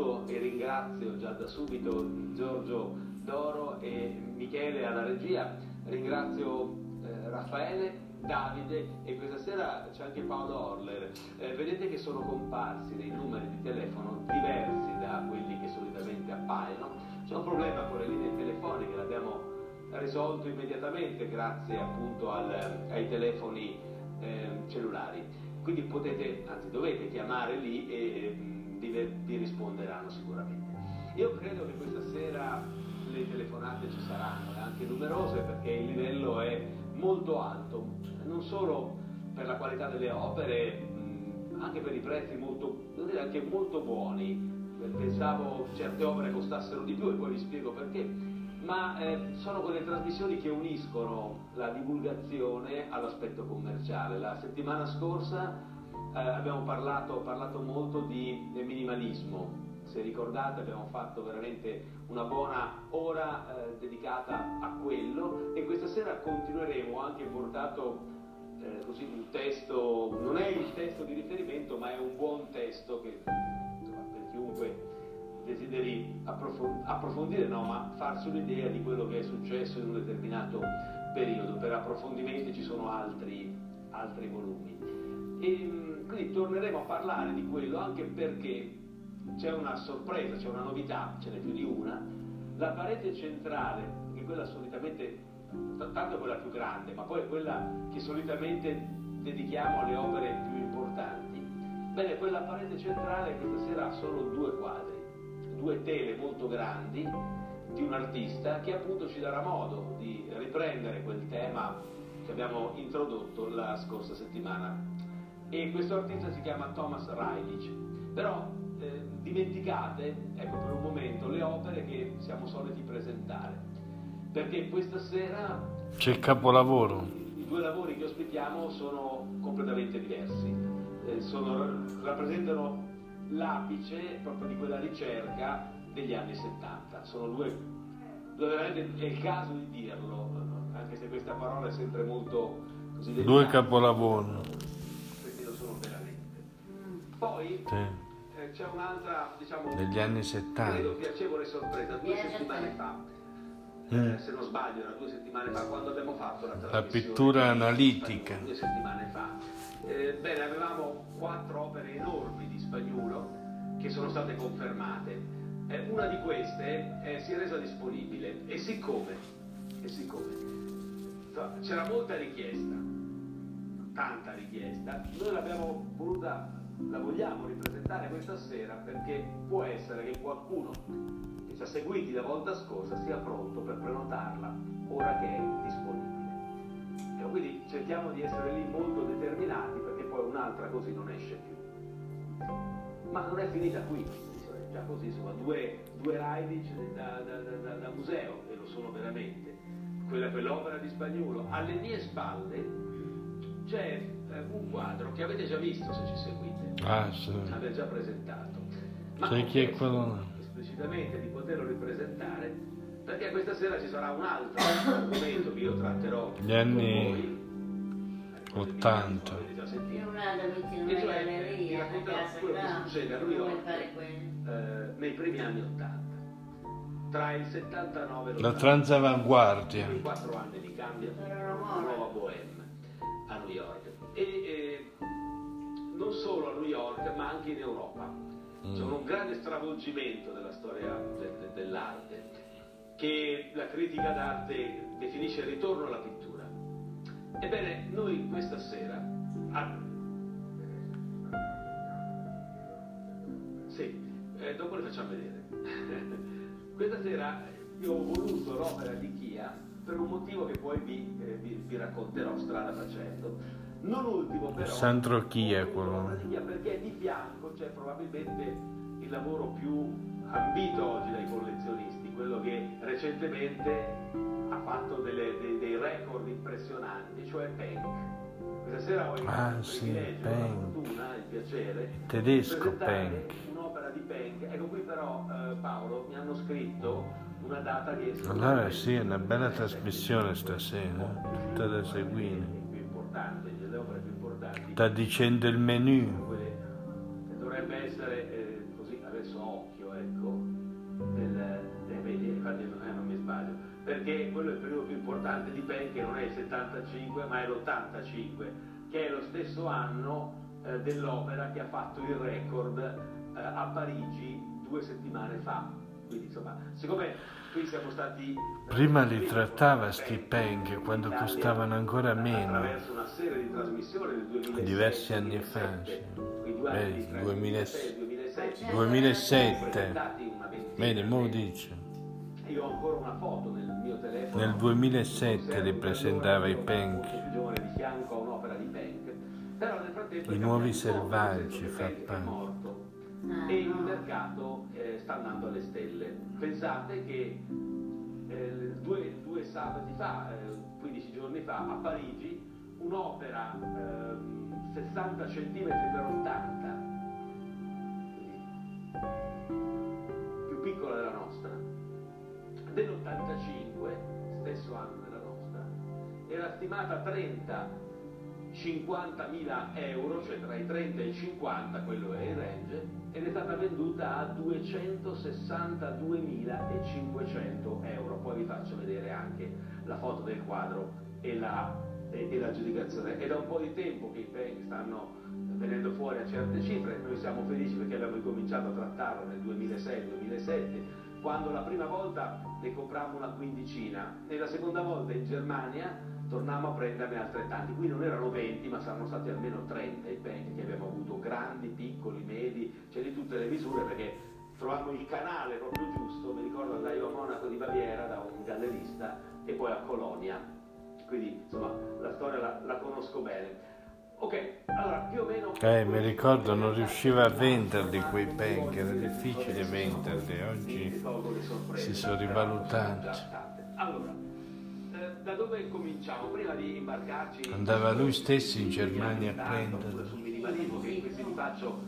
saluto e ringrazio già da subito Giorgio Doro e Michele alla regia, ringrazio eh, Raffaele, Davide e questa sera c'è anche Paolo Orler. Eh, vedete che sono comparsi dei numeri di telefono diversi da quelli che solitamente appaiono. C'è un problema con le linee telefoniche, l'abbiamo risolto immediatamente grazie appunto al, ai telefoni eh, cellulari. Quindi potete, anzi dovete chiamare lì e vi, risponderanno sicuramente. Io credo che questa sera le telefonate ci saranno, e anche numerose, perché il livello è molto alto, non solo per la qualità delle opere, anche per i prezzi molto, anche molto buoni. Pensavo certe opere costassero di più e poi vi spiego perché, ma eh, sono quelle trasmissioni che uniscono la divulgazione all'aspetto commerciale. La settimana scorsa eh, abbiamo parlato, parlato molto di minimalismo, se ricordate abbiamo fatto veramente una buona ora eh, dedicata a quello e questa sera continueremo, anche portato eh, così un testo, non è il testo di riferimento ma è un buon testo che insomma, per chiunque desideri approfond- approfondire, no, ma farsi un'idea di quello che è successo in un determinato periodo. Per approfondimenti ci sono altri, altri volumi. E, ehm, quindi torneremo a parlare di quello anche perché c'è una sorpresa, c'è una novità, ce n'è più di una, la parete centrale, che è quella solitamente, tanto è quella più grande, ma poi è quella che solitamente dedichiamo alle opere più importanti, bene, quella parete centrale questa sera ha solo due quadri, due tele molto grandi di un artista che appunto ci darà modo di riprendere quel tema che abbiamo introdotto la scorsa settimana. E questo artista si chiama Thomas Reilich. Però eh, dimenticate, ecco per un momento, le opere che siamo soliti presentare, perché questa sera... C'è il capolavoro. I due lavori che ospitiamo sono completamente diversi, eh, sono, rappresentano l'apice proprio di quella ricerca degli anni 70, sono due, due veramente, è il caso di dirlo, anche se questa parola è sempre molto così delicata. Due capolavori. Poi... Sì c'è un'altra, diciamo, degli anni 70. Credo piacevole sorpresa, due settimane fa, mm. eh, se non sbaglio, era due settimane fa, quando abbiamo fatto la La pittura analitica. Due settimane fa. Eh, bene, avevamo quattro opere enormi di spagnolo che sono state confermate. Eh, una di queste eh, si è resa disponibile e siccome, e siccome c'era molta richiesta, tanta richiesta, noi l'abbiamo voluta la vogliamo ripresentare questa sera perché può essere che qualcuno che ci ha seguiti la volta scorsa sia pronto per prenotarla ora che è disponibile. E quindi cerchiamo di essere lì molto determinati perché poi un'altra così non esce più. Ma non è finita qui, già così insomma due, due Reidich da, da, da, da, museo, e lo sono veramente, quella quell'opera di Spagnuolo. Alle mie spalle c'è un quadro che avete già visto se ci seguite. Ah, sì. L'aveva già presentato. Ma Sai chi è quello? Esplicitamente di poterlo ripresentare, perché questa sera ci sarà un altro argomento che io tratterò Gli anni 80. E cioè vi racconterò quello che succede a New York eh, nei primi anni 80 tra il 79 e l'80 la transavanguardia. I quattro anni di cambio una nuova bohème ma anche in Europa. Mm. C'è un grande stravolgimento della storia de- de- dell'arte che la critica d'arte definisce il ritorno alla pittura. Ebbene, noi questa sera... Ah, sì, eh, dopo le facciamo vedere. questa sera io ho voluto l'opera di Chia per un motivo che poi vi, eh, vi, vi racconterò strada facendo non ultimo però... Sandro chi è quello? Perché di fianco c'è probabilmente il lavoro più ambito oggi dai collezionisti, quello che recentemente ha fatto delle, dei, dei, record impressionanti, cioè Penck. Questa sera ho il ah, sì, la fortuna, il piacere tedesco Penck. Un'opera di Penck. Ecco qui però eh, Paolo mi hanno scritto una data che... Allora sì, è una bella trasmissione stasera, tutta da seguire sta dicendo il menu. Dovrebbe essere eh, così, adesso occhio, ecco, del, del, infatti non mi sbaglio, perché quello è il periodo più importante di Ben, che non è il 75 ma è l'85, che è lo stesso anno eh, dell'opera che ha fatto il record eh, a Parigi due settimane fa. Quindi insomma, siccome qui siamo stati... Prima li trattava sti Peng quando costavano ancora meno. Attraverso una serie di trasmissioni nel 2006, Diversi anni fa, 2007, Vedi, di 2006, 2006, 2007. una ventina Vedi, mo di- dice. Io ho ancora una foto nel mio telefono. Nel 2007 li presentava i frattempo I nuovi selvaggi, fa morto Ah, e. mercato eh, sta andando alle stelle. Pensate che eh, due, due sabati fa, eh, 15 giorni fa, a Parigi, un'opera ehm, 60 cm per 80, quindi più piccola della nostra, dell'85, stesso anno della nostra, era stimata a 30 50.000 euro, cioè tra i 30 e i 50, quello è il range, ed è stata venduta a 262.500 euro. Poi vi faccio vedere anche la foto del quadro e la, e, e la giudicazione. È da un po' di tempo che i bank stanno venendo fuori a certe cifre, noi siamo felici perché abbiamo ricominciato a trattarlo nel 2006-2007, quando la prima volta ne comprammo una quindicina e la seconda volta in Germania tornammo a prenderne altrettanti. Qui non erano 20, ma saranno stati almeno 30 i bank che abbiamo avuto, grandi, piccoli, medi, c'è di tutte le misure perché trovammo il canale proprio giusto, mi ricordo andai a Monaco di Baviera da un gallerista e poi a Colonia, quindi insomma la storia la, la conosco bene. Ok, allora più o meno... Eh, mi ricordo, non riusciva a venderli quei Peng, era difficile venderli, oggi si sono rivalutati. Allora, da dove cominciamo? Prima di imbarcarci... Andava lui stesso in Germania a prenderli. Sul minimalismo, che questi li faccio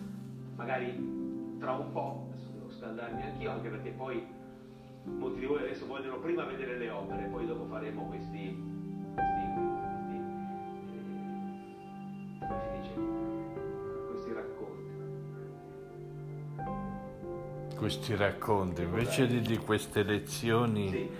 magari tra un po', adesso devo scaldarmi anch'io, anche perché poi molti di voi adesso vogliono prima vedere le opere, poi dopo faremo questi... questi, questi eh, come si dice? Questi racconti. Questi racconti, invece di, di queste lezioni Sì,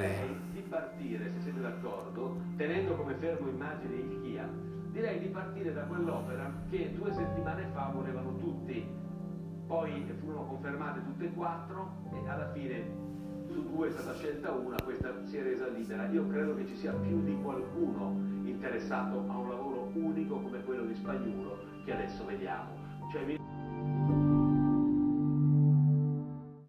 direi di partire, se siete d'accordo, tenendo come fermo immagine il Kia, direi di partire da quell'opera che due settimane fa volevano tutti, poi furono confermate tutte e quattro e alla fine su due è stata scelta una, questa si è resa libera. Io credo che ci sia più di qualcuno interessato a un lavoro unico come quello di Spagnuolo che adesso vediamo. Cioè,